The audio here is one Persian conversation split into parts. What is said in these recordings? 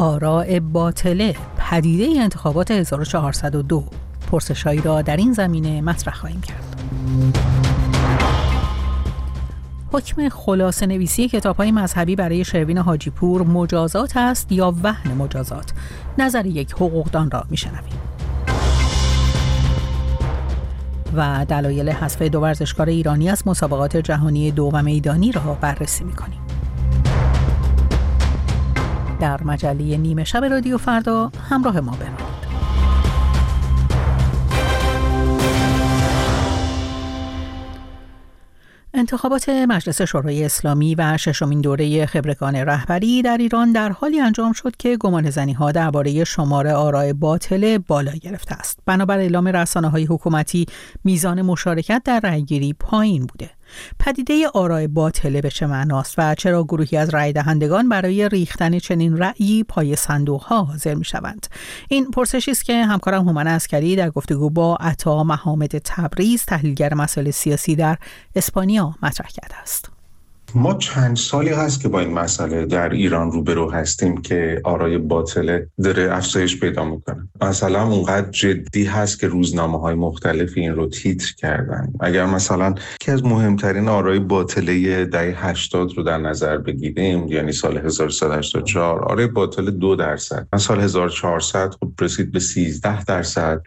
آراء باطله پدیده انتخابات 1402 پرسشهایی را در این زمینه مطرح خواهیم کرد. حکم خلاصه نویسی کتاب های مذهبی برای شروین حاجی پور مجازات است یا وهن مجازات؟ نظر یک حقوقدان را میشنویم. و دلایل حذف دو ورزشکار ایرانی از مسابقات جهانی دو و میدانی را بررسی می‌کنیم. در مجله نیمه شب رادیو فردا همراه ما بمانید انتخابات مجلس شورای اسلامی و ششمین دوره خبرگان رهبری در ایران در حالی انجام شد که گمان زنی ها درباره شمار آرای باطل بالا گرفته است. بنابر اعلام رسانه های حکومتی میزان مشارکت در رأیگیری پایین بوده. پدیده آرای باطله به چه معناست و چرا گروهی از رای دهندگان برای ریختن چنین رأیی پای صندوق ها حاضر می شوند این پرسشی است که همکارم هومن اسکری در گفتگو با عطا محامد تبریز تحلیلگر مسائل سیاسی در اسپانیا مطرح کرده است. ما چند سالی هست که با این مسئله در ایران روبرو هستیم که آرای باطله داره افزایش پیدا می‌کنه. مثلا اونقدر جدی هست که روزنامه های مختلف این رو تیتر کردن. اگر مثلا که از مهمترین آرای باطله دهه 80 رو در نظر بگیریم یعنی سال 1384 آرای باطل دو درصد. سال 1400 خب رسید به 13 درصد.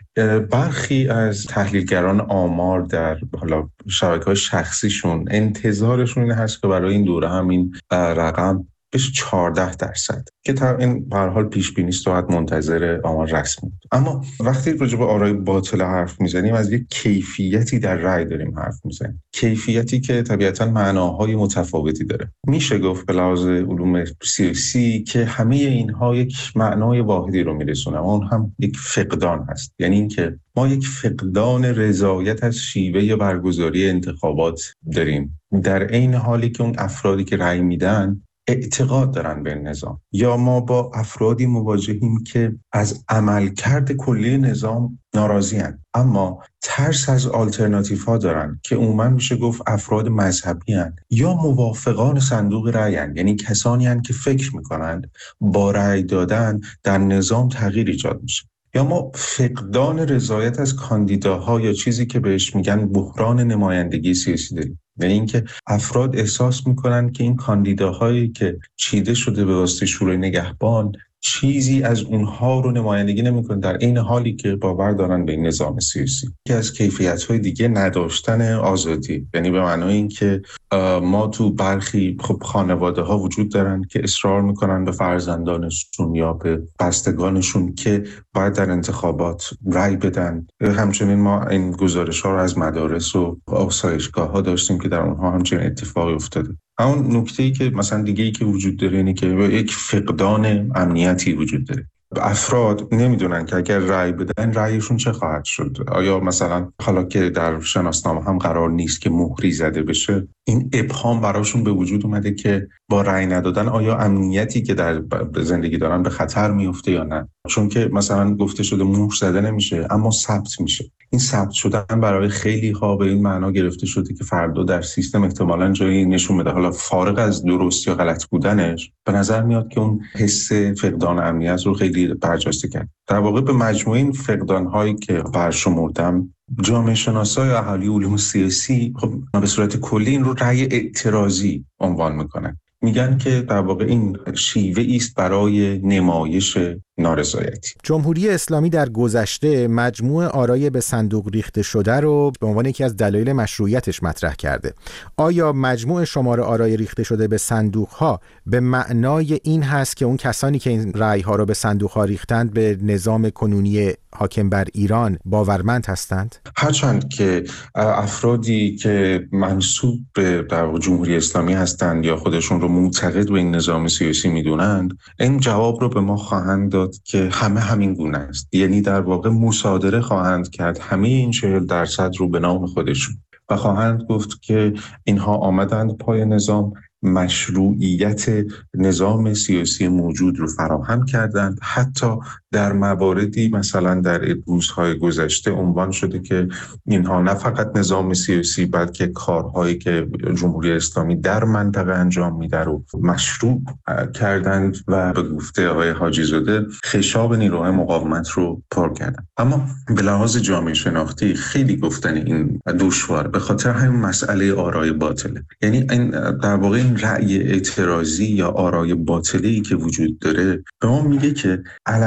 برخی از تحلیلگران آمار در حالا شبکه های شخصیشون انتظارشون این هست که برای این دوره هم این رقم بشه 14 درصد که تا این به حال پیش بینی است و منتظر آمار رسمی اما وقتی راجع به آرای باطل حرف می‌زنیم از یک کیفیتی در رأی داریم حرف می‌زنیم. کیفیتی که طبیعتا معناهای متفاوتی داره. میشه گفت به لحاظ علوم سیاسی که همه اینها یک معنای واحدی رو میرسونه اون هم یک فقدان هست. یعنی اینکه ما یک فقدان رضایت از شیوه برگزاری انتخابات داریم. در عین حالی که اون افرادی که رأی میدن اعتقاد دارن به نظام یا ما با افرادی مواجهیم که از عملکرد کلی نظام ناراضی هن. اما ترس از آلترناتیف ها دارن که عموما میشه گفت افراد مذهبی هن. یا موافقان صندوق رأی یعنی کسانی هن که فکر می‌کنند با رأی دادن در نظام تغییر ایجاد میشه یا ما فقدان رضایت از کاندیداها یا چیزی که بهش میگن بحران نمایندگی سیاسی داریم یعنی اینکه افراد احساس می‌کنن که این کاندیداهایی که چیده شده به واسطه شورای نگهبان چیزی از اونها رو نمایندگی نمی‌کنه. در این حالی که باور دارن به این نظام سیاسی. که از کیفیت های دیگه نداشتن آزادی. یعنی به معنای اینکه ما تو برخی خب خانواده ها وجود دارن که اصرار می‌کنن به فرزندانشون یا به بستگانشون که باید در انتخابات رأی بدن. همچنین ما این گزارش ها رو از مدارس و آسایشگاه ها داشتیم که در اونها همچنین اتفاقی افتاده. همون نکته ای که مثلا دیگه ای که وجود داره اینه که یک فقدان امنیتی وجود داره. افراد نمی‌دونن که اگر رأی بدن رأیشون چه خواهد شد. آیا مثلا حالا که در شناسنامه هم قرار نیست که مهری زده بشه این ابهام براشون به وجود اومده که با رأی ندادن آیا امنیتی که در زندگی دارن به خطر میفته یا نه؟ چون که مثلا گفته شده مهر زده نمیشه اما ثبت میشه. این ثبت شدن برای خیلی ها به این معنا گرفته شده که فردا در سیستم احتمالا جایی نشون بده. حالا فارغ از درست یا غلط بودنش به نظر میاد که اون حس فقدان امنیت رو خیلی برجسته کرد. در واقع به مجموعه این فقدان هایی که برشمردم جامعه شناسای اهالی علوم سیاسی خب به صورت کلی این رو رأی اعتراضی عنوان می‌کنن. میگن که در واقع این شیوه است برای نمایش نارضایتی. جمهوری اسلامی در گذشته مجموع آرای به صندوق ریخته شده رو به عنوان یکی از دلایل مشروعیتش مطرح کرده. آیا مجموع شمار آرای ریخته شده به صندوق ها به معنای این هست که اون کسانی که این رأی ها رو به صندوق ها ریختند به نظام کنونی حاکم بر ایران باورمند هستند؟ هرچند که افرادی که منصوب به جمهوری اسلامی هستند یا خودشون رو معتقد به این نظام سیاسی می‌دونند این جواب رو به ما خواهند که همه همین گونه است. یعنی در واقع مصادره خواهند کرد همه این چهل درصد رو به نام خودشون. و خواهند گفت که اینها آمدند پای نظام مشروعیت نظام سیاسی موجود رو فراهم کردند. حتی در مواردی مثلا در روزهای گذشته عنوان شده که اینها نه فقط نظام سیاسی بلکه کارهایی که جمهوری اسلامی در منطقه انجام میده رو مشروع کردند و به گفته آقای حاجی زاده خشاب نیروهای مقاومت رو پر کردند. اما به لحاظ جامعه شناختی خیلی گفتن این دشوار به خاطر همین مسئله آرای باطله. یعنی این در واقع رأی اعتراضی یا آرای باطله ای که وجود داره به ما میگه که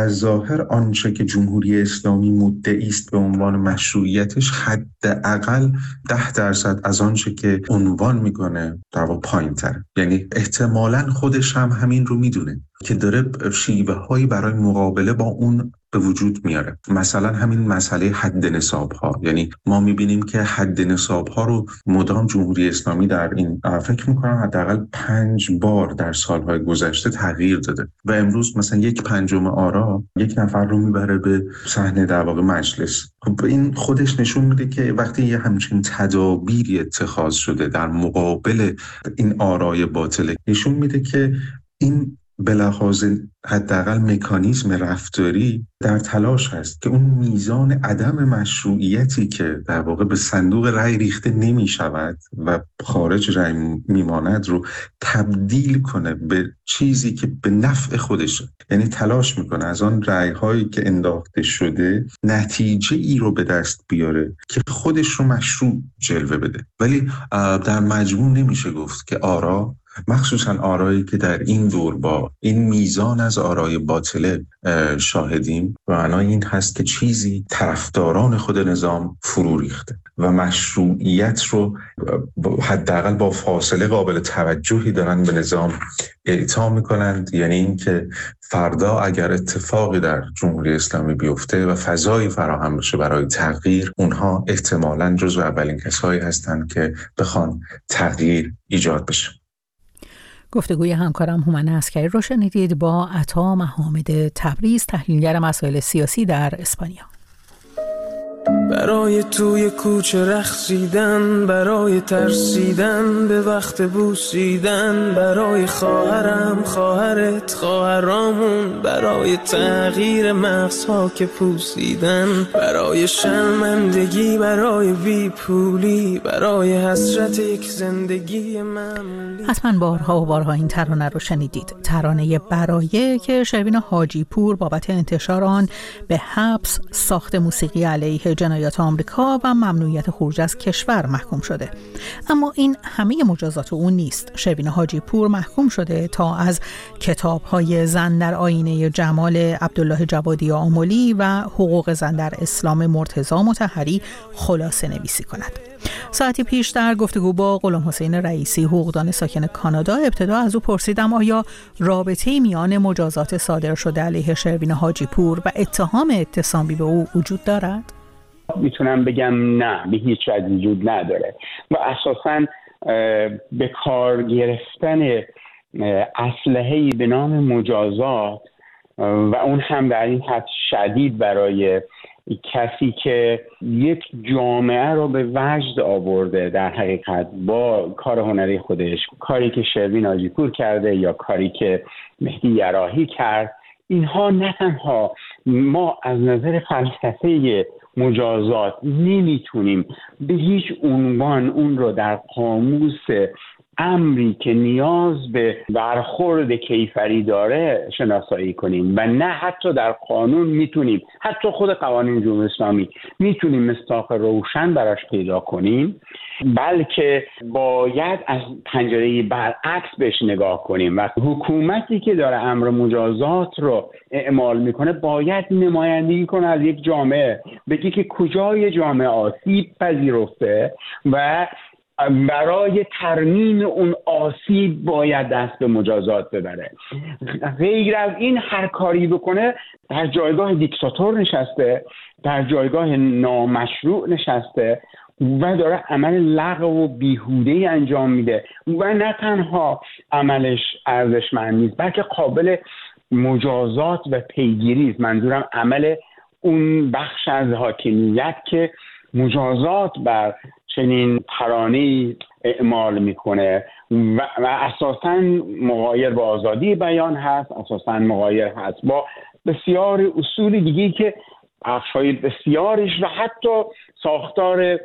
ظاهر آنچه که جمهوری اسلامی مدعی است به عنوان مشروعیتش حداقل ده درصد از آنچه که عنوان می‌کنه در پایین تر یعنی احتمالا خودش هم همین رو می‌دونه که داره شیوه هایی برای مقابله با اون به وجود میاره. مثلا همین مسئله حد نصاب ها یعنی ما می‌بینیم که حد نصاب ها رو مدام جمهوری اسلامی در این فکر می‌کنم حداقل پنج بار در سالهای گذشته تغییر داده. و امروز مثلا یک پنجم آرا یک نفر رو می‌بره به صحنه در واقع مجلس. خب این خودش نشون میده که وقتی یه همچین تدابیری اتخاذ شده در مقابل این آرای باطله نشون میده که این به لحاظ حداقل مکانیزم رفتاری در تلاش هست که اون میزان عدم مشروعیتی که در واقع به صندوق رأی ریخته نمی شود و خارج رأی میماند رو تبدیل کنه به چیزی که به نفع خودشه. یعنی تلاش می‌کنه از آن رأی هایی که انداخته شده نتیجه ای رو به دست بیاره که خودش رو مشروع جلوه بده. ولی در مجموع نمیشه گفت که آرا مخصوصا آرایی که در این دور با این میزان از آرای باطله شاهدیم و معنای این هست که چیزی طرفداران خود نظام فرو ریخته و مشروعیت رو حداقل با فاصله قابل توجهی دارن به نظام اعطا می‌کنند. یعنی اینکه فردا اگر اتفاقی در جمهوری اسلامی بیفته و فضایی فراهم بشه برای تغییر اونها احتمالا جزو اولین کسایی هستند که بخوان تغییر ایجاد بشه. گفتگوی همکارم هومن اسکری رو شنیدید با عطا محامد تبریز تحلیلگر مسائل سیاسی در اسپانیا. برای توی کوچه رخصیدن برای ترسیدن به وقت بوسیدن برای خواهرم خواهرت خواهرامون برای تغییر مغزها که پوسیدن برای شرمندگی برای بی پولی برای حسرت یک زندگی معمولی. حتما بارها و بارها این ترانه رو شنیدید. ترانه برایه که شروین حاجی پور بابت انتشار آن به حبس ساخت موسیقی علیه جنایات آمریکا و ممنوعیت خروج از کشور محکوم شده. اما این همه مجازات او نیست. شروین حاجی پور محکوم شده تا از کتاب های زن در آینه جمال عبدالله جوادی آمولی و حقوق زن در اسلام مرتضا متحری خلاصه نویسی کند. ساعتی پیش در گفتگو با غلام حسین رئیسی حقوقدان ساکن کانادا ابتدا از او پرسیدم آیا رابطه میان مجازات صادر شده علیه شروین حاجی پور و اتهام اتسامی به او وجود دارد؟ می‌تونم بگم نه به هیچ وجه وجود نداره. و اساسا به کار گرفتن اسلحه به نام مجازات و اون هم در این حد شدید برای کسی که یک جامعه رو به وجد آورده در حقیقت با کار هنری خودش کاری که شروین آجیپور کرده یا کاری که مهدی یراهی کرد اینها نه تنها ما از نظر فلسفه مجازات نمی‌تونیم به هیچ عنوان اون رو در قاموس امری که نیاز به برخورد کیفری داره شناسایی کنیم و نه حتی در قانون می‌تونیم حتی خود قوانین جمهوری اسلامی می‌تونیم مستاق روشن براش پیدا کنیم بلکه باید از پنجره برعکس بهش نگاه کنیم و حکومتی که داره امر مجازات رو اعمال می‌کنه باید نمایندگی کنه از یک جامعه بگی که کجای جامعه آسیب پذیرفته و برای ترمیم اون آسیب باید دست به مجازات ببره. غیر از این هر کاری بکنه در جایگاه دیکتاتور نشسته در جایگاه نامشروع نشسته و داره عمل لغو و بیهوده انجام میده و نه تنها عملش ارزشمند نیست بلکه قابل مجازات و پیگیری است. منظورم عمل اون بخش از حاکمیت که مجازات بر چنین ترانه اعمال می‌کنه و, و اساسا مغایر با آزادی بیان هست اساسا مغایر هست با بسیار اصول دیگه که بخشهای بسیارش و حتی ساختار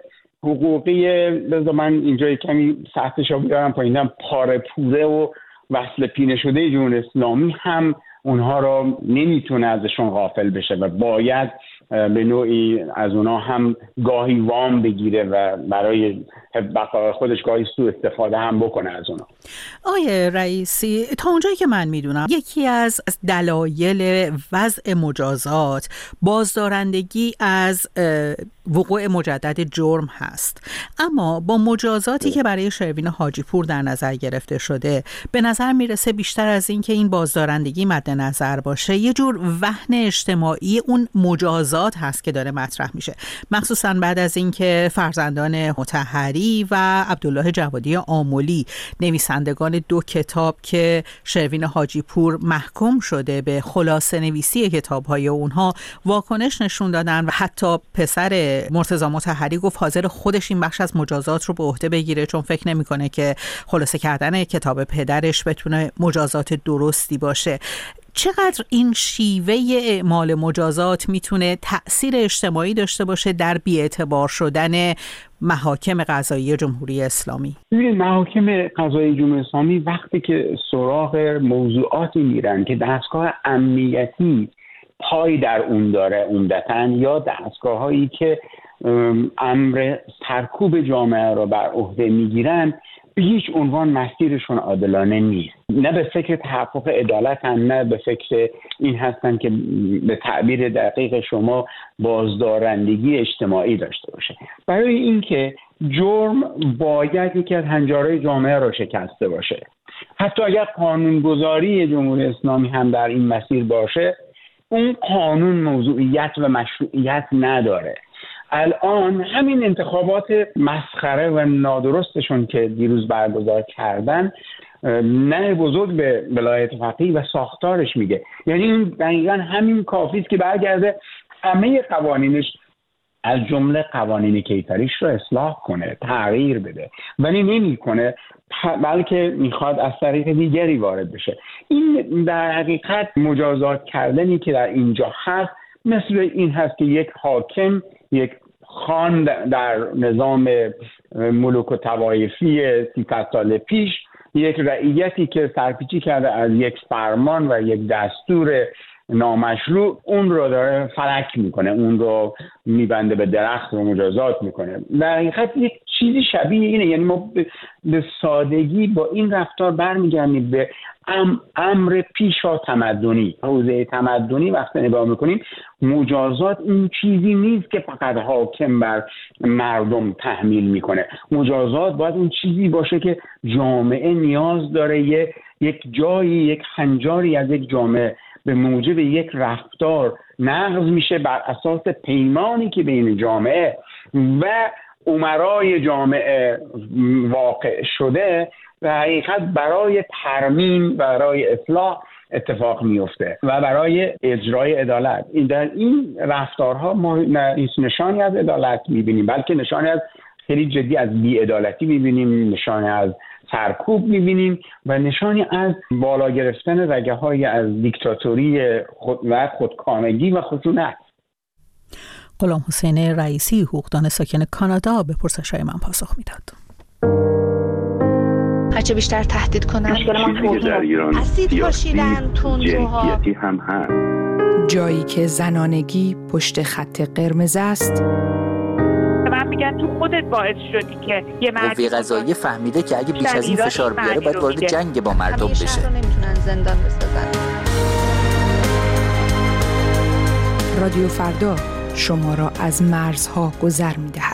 حقوقی بذار من اینجا کمی سطحش رو بیارم پایینم پاره پوره و وصل پینه شده جمهوری اسلامی هم اونها را نمی‌تونه ازشون غافل بشه و باید به نوعی از اونا هم گاهی وام بگیره و برای بقای خودش گاهی سو استفاده هم بکنه از اونا. آیه رئیسی تا اونجایی که من می‌دونم یکی از دلایل وضع مجازات بازدارندگی از وقوع مجدد جرم هست. اما با مجازاتی که برای شروین حاجی پور در نظر گرفته شده به نظر می‌رسه بیشتر از اینکه این بازدارندگی مد نظر باشه یه جور وهن اجتماعی اون مجازات هست که داره مطرح میشه. مخصوصا بعد از اینکه فرزندان متحری و عبدالله جوادی آمولی. نویسندگان دو کتاب که شروین حاجی پور محکوم شده به خلاصه نویسی کتاب های اونها واکنش نشون دادن و حتی پسر مرتضی متحری گفت حاضر خودش این بخش از مجازات رو به عهده بگیره چون فکر نمی‌کنه که خلاصه کردن کتاب پدرش بتونه مجازات درستی باشه. چقدر این شیوه اعمال مجازات می‌تونه تاثیر اجتماعی داشته باشه در بیاعتبار شدن محاکم قضایی جمهوری اسلامی؟ ببینید محاکم قضایی جمهوری اسلامی وقتی که سراغ موضوعاتی میرن که دستگاه امنیتی پای در اون داره عمدتا یا دستگاه هایی که امر سرکوب جامعه را بر عهده می‌گیرن به هیچ عنوان مسیرشون عادلانه نیست. نه به فکر تحقق عدالت نه به فکر این هستن که به تعبیر دقیق شما بازدارندگی اجتماعی داشته باشه. برای اینکه جرم باید یکی از هنجارهای جامعه را شکسته باشه. حتی اگر قانونگذاری جمهوری اسلامی هم در این مسیر باشه اون قانون موضوعیت و مشروعیت نداره. الان همین انتخابات مسخره و نادرستشون که دیروز برگزار کردن نه بزرگ به ولایت فقیه و ساختارش میگه. یعنی این دقیقا همین کافی است که برگرده همه قوانینش از جمله قوانین کیفریش رو اصلاح کنه تغییر بده. ولی نمی‌کنه بلکه می‌خواد از طریق دیگری وارد بشه. این در حقیقت مجازات کردنی که در اینجا هست مثل این هست که یک حاکم یک خان در نظام ملوک و توایفی سی سال پیش یک رعیتی که سرپیچی کرده از یک فرمان و یک دستور نامشروع اون رو داره فلک می‌کنه اون رو میبنده به درخت رو مجازات می‌کنه. در حقیقت یک چیزی شبیه اینه یعنی ما به سادگی با این رفتار برمیگردیم به ام امر پیشا تمدنی. حوزه تمدنی وقتی نگاه می‌کنیم مجازات این چیزی نیست که فقط حاکم بر مردم تحمیل می‌کنه. مجازات باید اون چیزی باشه که جامعه نیاز داره یه یک جایی یک خنجاری از یک جامعه به موجب یک رفتار نقض میشه بر اساس پیمانی که بین جامعه و عمرای جامعه واقع شده و حقیقت برای ترمیم برای اصلاح اتفاق میفته و برای اجرای عدالت. این در این رفتارها ما نشانی از عدالت می‌بینیم بلکه نشانی از خیلی جدی از بیعدالتی می‌بینیم نشانی از سرکوب می‌بینیم و نشانی از بالا گرفتن رگه های از دیکتاتوری خود و خودکامگی و خشونت. غلام حسین رئیسی حقوقدان ساکن کانادا به پرسش های من پاسخ می‌داد. هرچه بیشتر تهدید کنن در ایران اسید پاشیدن هم هست. جایی که زنانگی پشت خط قرمز است تو خودت باعث شدی که یه قوه قضایی فهمیده که اگه بیش از این فشار بیاره باید وارد جنگ با مردم بشه. نمی‌تونن زندان بسازن. رادیو فردا شما را از مرزها گذر می‌دهد.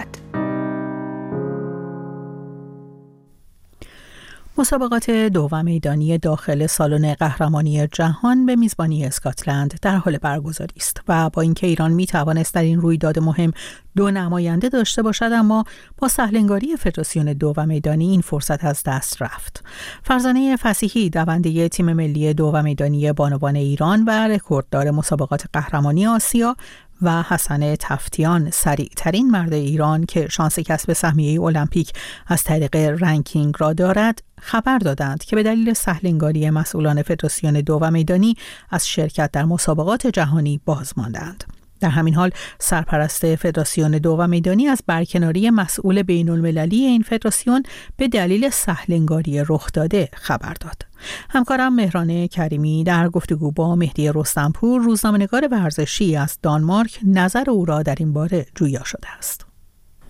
مسابقات دوم میدانی داخل سالن قهرمانی جهان به میزبانی اسکاتلند در حال برگزاری است و با اینکه ایران می توانست در این رویداد مهم دو نماینده داشته باشد اما با سهلنگاری فدراسیون دو میدانی این فرصت از دست رفت. فرزانه فسیحی دونده تیم ملی دو میدانی بانوان ایران و رکورددار مسابقات قهرمانی آسیا و حسن تفتیان سریع ترین مرد ایران که شانس کسب سهمیه المپیک از طریق رنکینگ را دارد خبر دادند که به دلیل سهلنگاری مسئولان فدراسیون دو و میدانی از شرکت در مسابقات جهانی باز ماندند. در همین حال سرپرست فدراسیون دو و میدانی از برکناری مسئول بین المللی این فدراسیون به دلیل سهلنگاری رخ داده خبر داد. همکارم مهران کریمی در گفتگو با مهدی رستنپور روزنامه‌نگار ورزشی از دانمارک نظر او را در این باره جویا شده است.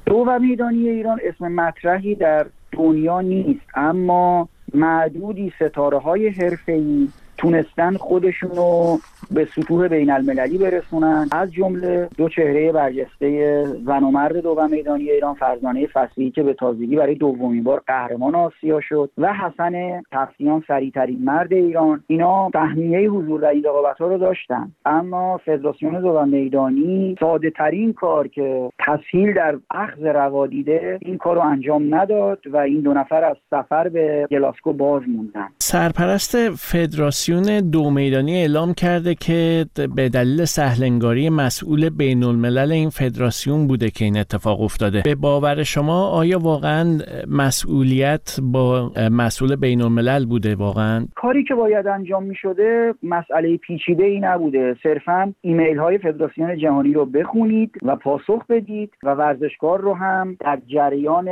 دو و میدانی ایران اسم مطرحی در دنیا نیست اما معدودی ستاره های حرفه‌ای تونستن خودشونو به سطوح بین المللی برسونن. از جمله دو چهره برجسته زن و مرد دو میدانی ایران فرزانه فصلی که به تازگی برای دومین بار قهرمان آسیا شد و حسن تفسیان سریعترین مرد ایران. اینا فهمیه حضور در این رقابت ها رو داشتن. اما فدراسیون دو میدانی ساده ترین کار که تسهیل در اخذ روادیده این کار رو انجام نداد و این دو نفر از سفر به گلاسکو باز موندن. سرپرست فدراسیون دو میدانی اعلام کرده که به دلیل سهلنگاری مسئول بین الملل این فدراسیون بوده که این اتفاق افتاده. به باور شما آیا واقعا مسئولیت با مسئول بین الملل بوده واقعا؟ کاری که باید انجام می شده مسئله پیچیده ای نبوده. صرفا ایمیل های فدراسیون جهانی رو بخونید و پاسخ بدید و ورزشکار رو هم در جریان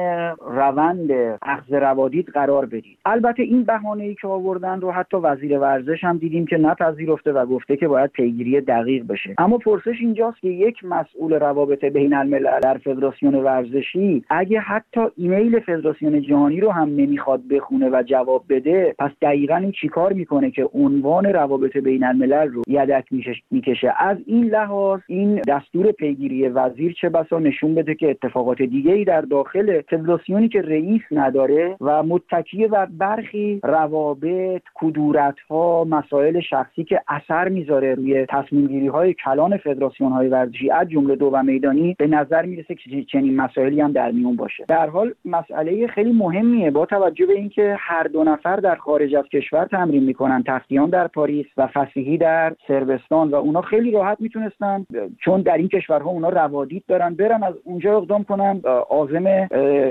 روند اخذ روادید قرار بدید. البته این بهانه ای که آوردن رو حتی وزیر ورزش هم دیدیم که نپذیرفته و گفته که باید پیگیری دقیق بشه. اما پرسش اینجاست که یک مسئول روابط بین الملل در فدراسیون ورزشی اگه حتی ایمیل فدراسیون جهانی رو هم نمی‌خواد بخونه و جواب بده پس دقیقا این چیکار می‌کنه که عنوان روابط بین الملل رو یدک می‌کشه؟ از این لحاظ این دستور پیگیری وزیر چه بسا نشون بده که اتفاقات دیگه ای در داخل فدراسیونی که رئیس نداره و متکیه و برخی روابط کدورت ها مسائل شخصی که اثر می‌ذاره روی تصمیم گیری های کلان فدراسیون های ورزشی از جمله دو و میدانی به نظر می‌رسه که چنین مسائلی هم در میون باشه. در حال مسئله خیلی مهمیه. با توجه به اینکه هر دو نفر در خارج از کشور تمرین می‌کنن تفتیان در پاریس و فسیحی در سربستان و اونا خیلی راحت می‌تونستن چون در این کشورها اونا روادید دارن برن از اونجا اقدام کنن عازم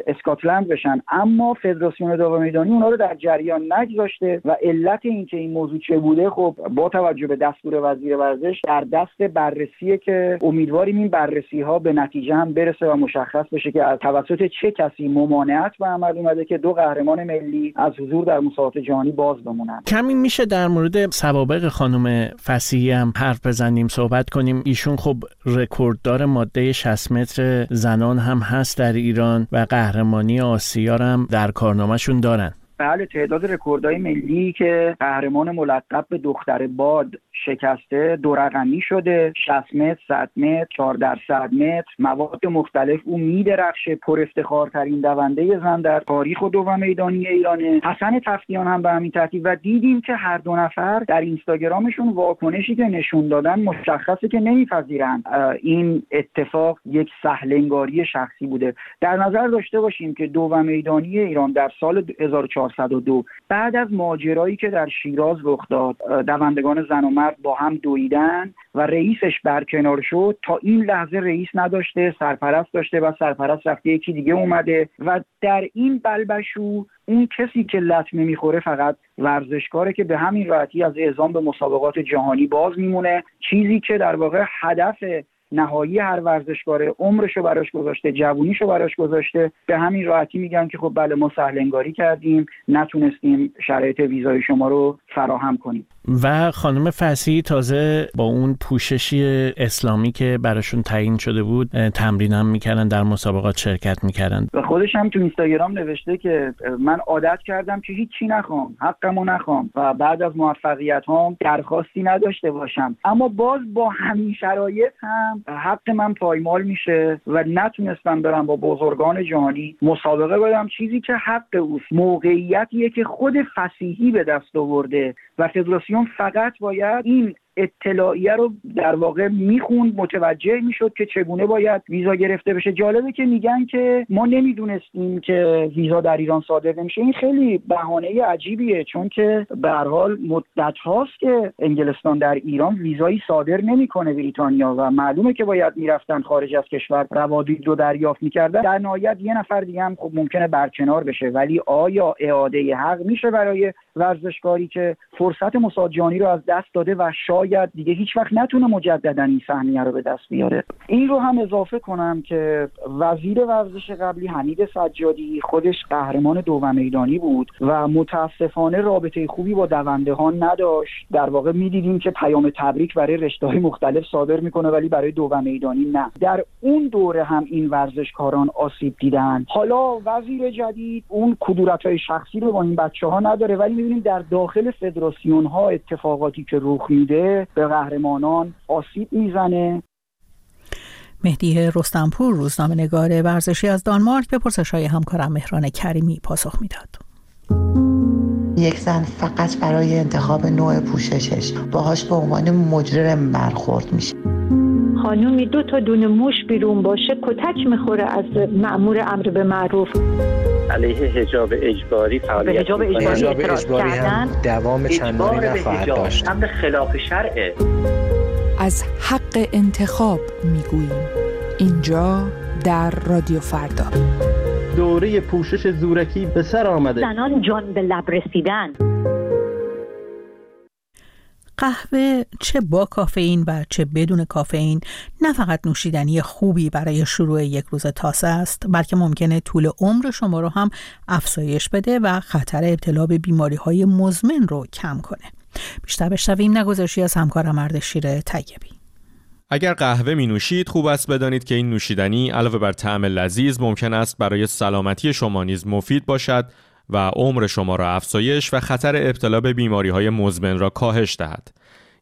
اسکاتلند بشن. اما فدراسیون دو و میدانی اونا رو در جریان نگذاشته و علت اینکه این موضوع چه بوده خب با توجه به دستور وزیر ورزش در دست بررسیه که امیدواریم این بررسی ها به نتیجه هم برسه و مشخص بشه که از توسط چه کسی ممانعت به عمل اومده که دو قهرمان ملی از حضور در مسابقات جهانی باز بمونن. کمی میشه در مورد سوابق خانم فسیحی هم حرف بزنیم صحبت کنیم. ایشون خب رکورددار ماده 60 متر زنان هم هست در ایران و قهرمانی آسیا هم در کارنامهشون دارن. بله تعداد رکوردهای ملی که قهرمان ملقب به دختر باد شکسته دو رقمی شده 60 متر 100 متر 4 در 100 متر. مواد مختلف. او میدرخشه. پر افتخارترین دونده زن در تاریخ و دو میدانی ایرانه. حسن تفتیان هم به همین ترتیب. و دیدیم که هر دو نفر در اینستاگرامشون واکنشی که نشون دادن مشخصه که نمیپذیرن. این اتفاق یک سهلنگاری شخصی بوده. در نظر داشته باشیم که دو میدانی ایران در سال 1402 بعد از ماجرایی که در شیراز رخ داد دوندگان زن و مرد با هم دویدن و رئیسش برکنار شد تا این لحظه رئیس نداشته سرپرست داشته و سرپرست رفته یکی دیگه اومده و در این بلبشو اون کسی که لطمه می‌خوره فقط ورزشکاره که به همین راحتی از اعزام به مسابقات جهانی باز میمونه. چیزی که در واقع هدف نهایی هر ورزشکار عمرشو براش گذاشته جوونیشو براش گذاشته. به همین راحتی میگن که خب بله ما سهلنگاری کردیم نتونستیم شرایط ویزای شما رو فراهم کنیم. و خانم فسی تازه با اون پوششی اسلامی که براشون تعیین شده بود تمرین هم می‌کردن در مسابقات شرکت می‌کردن. و خودش هم تو اینستاگرام نوشته که من عادت کردم که هیچی نخوام حقمو نخوام و بعد از موفقیت هم درخواستی نداشته باشم. اما باز با همین شرایط هم حق من پایمال میشه و نتونستم برم با بزرگان جهانی مسابقه بدم. چیزی که حق اوست موقعیتیه که خود فسیحی به دست آورده و فدراسیون فقط باید این اطلاعیه رو در واقع می‌خوند متوجه می‌شد که چگونه باید ویزا گرفته بشه. جالبه که میگن که ما نمی‌دونستیم که ویزا در ایران صادر نمیشه. این خیلی بهانه عجیبیه چون که به هر حال مدت هاست که انگلستان در ایران ویزایی صادر نمی‌کنه بریتانیا و معلومه که باید می‌رفتن خارج از کشور. روادید رو دریافت می‌کردن. در نهایت یه نفر دیگه هم خب ممکنه برکنار بشه. ولی آیا اعاده حق میشه برای ورزشکاری که فرصت مساجانی رو از دست داده و شاید دیگه هیچ وقت نتونه مجددا این سهمیه رو به دست بیاره. این رو هم اضافه کنم که وزیر ورزش قبلی حمید سجادی خودش قهرمان دو میدانی بود و متاسفانه رابطه خوبی با دونده ها نداشت. در واقع می‌دیدیم که پیام تبریک برای رشته های مختلف صادر می‌کنه ولی برای دو میدانی نه. در اون دوره هم این ورزشکاران آسیب دیدن. حالا وزیر جدید اون کدورت های شخصی رو با این بچه ها نداره ولی می‌بینیم در داخل فدراسیون ها اتفاقاتی که رخ میده به قهرمانان آسیب می‌زنه. مهدی رستمپور روزنامه نگار ورزشی از دانمارک به پرسش های همکارم مهران کریمی پاسخ می‌داد. یک زن فقط برای انتخاب نوع پوششش باهاش به عنوان مجرم برخورد میشه. خانومی دو تا دونه موش بیرون باشه کتک می‌خوره از معمور امر به معروف. علیه حجاب اجباری فعالیت حجاب اجباری, حجاب اجباری هم دوام چندانی نخواهد داشت. امر خلاف شرعه. از حق انتخاب می‌گوییم. اینجا در رادیو فردا. دوره پوشش زورکی به سر آمده. زنان جان به لب رسیدن. قهوه چه با کافئین و چه بدون کافئین. نه فقط نوشیدنی خوبی برای شروع یک روز تازه است بلکه ممکنه طول عمر شما رو هم افزایش بده و خطر ابتلا به بیماری های مزمن رو کم کنه. بیشتر بشنویم نگذاشی از همکارم اردشیر طیبی. اگر قهوه می نوشید خوب است بدانید که این نوشیدنی علاوه بر طعم لذیذ ممکن است برای سلامتی شما نیز مفید باشد. و عمر شما را افزایش و خطر ابتلا به بیماری های مزمن را کاهش دهد.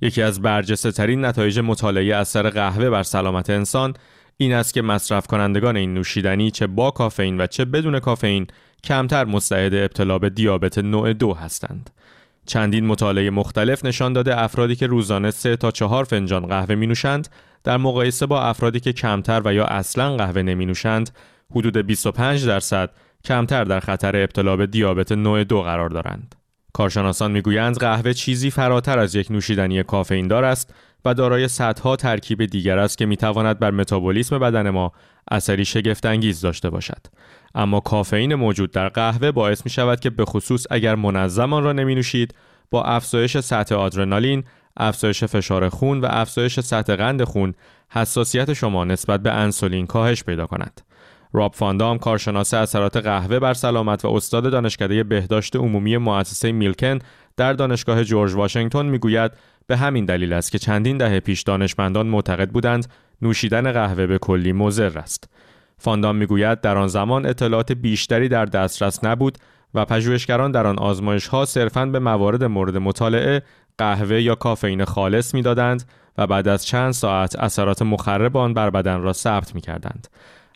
یکی از برجسته ترین نتایج مطالعه اثر قهوه بر سلامت انسان این است که مصرف کنندگان این نوشیدنی چه با کافئین و چه بدون کافئین کمتر مستعد ابتلا به دیابت نوع دو هستند. چندین مطالعه مختلف نشان داده افرادی که روزانه 3 تا 4 فنجان قهوه می نوشند در مقایسه با افرادی که کمتر و یا اصلا قهوه نمی نوشند حدود 25 درصد کمتر در خطر ابتلا به دیابت نوع دو قرار دارند. کارشناسان می‌گویند قهوه چیزی فراتر از یک نوشیدنی کافئین دار است و دارای صدها ترکیب دیگر است که می‌تواند بر متابولیسم بدن ما اثری شگفتانگیز داشته باشد. اما کافئین موجود در قهوه باعث می شود که به خصوص اگر منظم آن را نمی نوشید با افزایش سطح آدرنالین، افزایش فشار خون و افزایش سطح قند خون حساسیت شما نسبت به انسولین کاهش پیدا کند. راب فاندام کارشناس اثرات قهوه بر سلامت و استاد دانشکده بهداشت عمومی مؤسسه میلکن در دانشگاه جورج واشنگتن می‌گوید به همین دلیل است که چندین دهه پیش دانشمندان معتقد بودند نوشیدن قهوه به کلی مضر است. فاندام می‌گوید در آن زمان اطلاعات بیشتری در دسترس نبود و پژوهشگران در آن آزمایش ها صرفاً به موارد مورد مطالعه قهوه یا کافئین خالص می‌دادند و بعد از چند ساعت اثرات مخرب آن بر بدن را ثبت می کردند.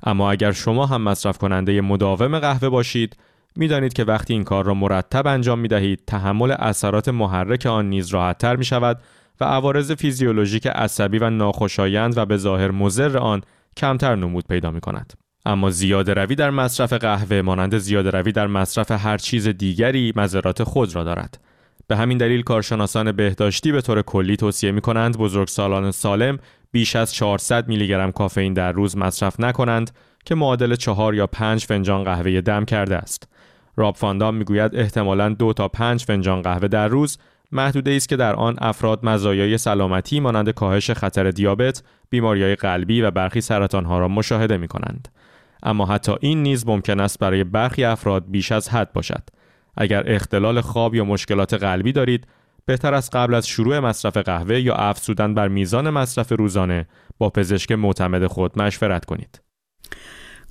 اما اگر شما هم مصرف کننده مداوم قهوه باشید می‌دانید که وقتی این کار را مرتب انجام می دهید تحمل اثرات محرک آن نیز راحتتر می شود و عوارض فیزیولوژیک عصبی و ناخوشایند و به ظاهر مضر آن کمتر نمود پیدا می کند. اما زیاده روی در مصرف قهوه مانند زیاده روی در مصرف هر چیز دیگری مذرات خود را دارد. به همین دلیل کارشناسان بهداشتی به طور کلی توصیه می کنند بزرگسالان سالم بیش از 400 میلی گرم کافئین در روز مصرف نکنند که معادل 4 یا 5 فنجان قهوه دم کرده است. راب فاندام می‌گوید احتمالاً دو تا 5 فنجان قهوه در روز محدوده است که در آن افراد مزایای سلامتی مانند کاهش خطر دیابت، بیماریهای قلبی و برخی سرطانها را مشاهده می کنند. اما حتی این نیز ممکن است برای برخی افراد بیش از حد باشد. اگر اختلال خواب یا مشکلات قلبی دارید، بهتر است قبل از شروع مصرف قهوه یا افزودن بر میزان مصرف روزانه با پزشک معتمد خود مشورت کنید.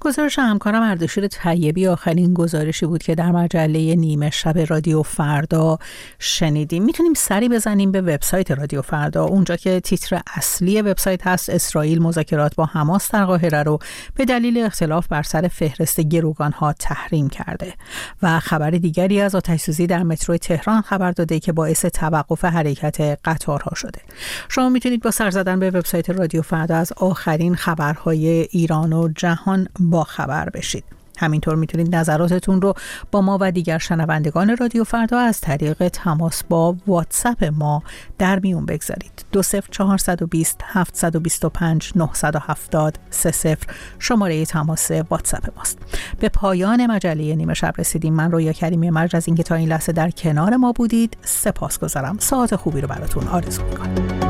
گزارش همکارم اردشیر طیبی آخرین گزارشی بود که در مجله نیمه شب رادیو فردا شنیدیم. می‌تونیم سری بزنیم به وبسایت رادیو فردا. اونجا که تیتر اصلی وبسایت هست اسرائیل مذاکرات با حماس در قاهره رو به دلیل اختلاف بر سر فهرست گروگان ها تحریم کرده. و خبر دیگری از آتش‌سوزی در مترو تهران خبر داده که باعث توقف حرکت قطارها شده. شما می‌تونید با سر زدن به وبسایت رادیو فردا از آخرین خبرهای ایران و جهان با خبر بشید. همینطور می‌تونید نظراتتون رو با ما و دیگر شنوندگان رادیو فردا از طریق تماس با واتساپ ما در میون بگذارید. دو سفر چهارصد و بیست هفتصد و بیست و پنج نهصد و هفتاد سه سفر شماره تماس واتساپ ماست. به پایان مجله نیمه شب رسیدیم. من رویا کریمی مرج از اینکه تا این لحظه در کنار ما بودید سپاس گذارم ساعت خوبی رو براتون آرزو می‌کنم.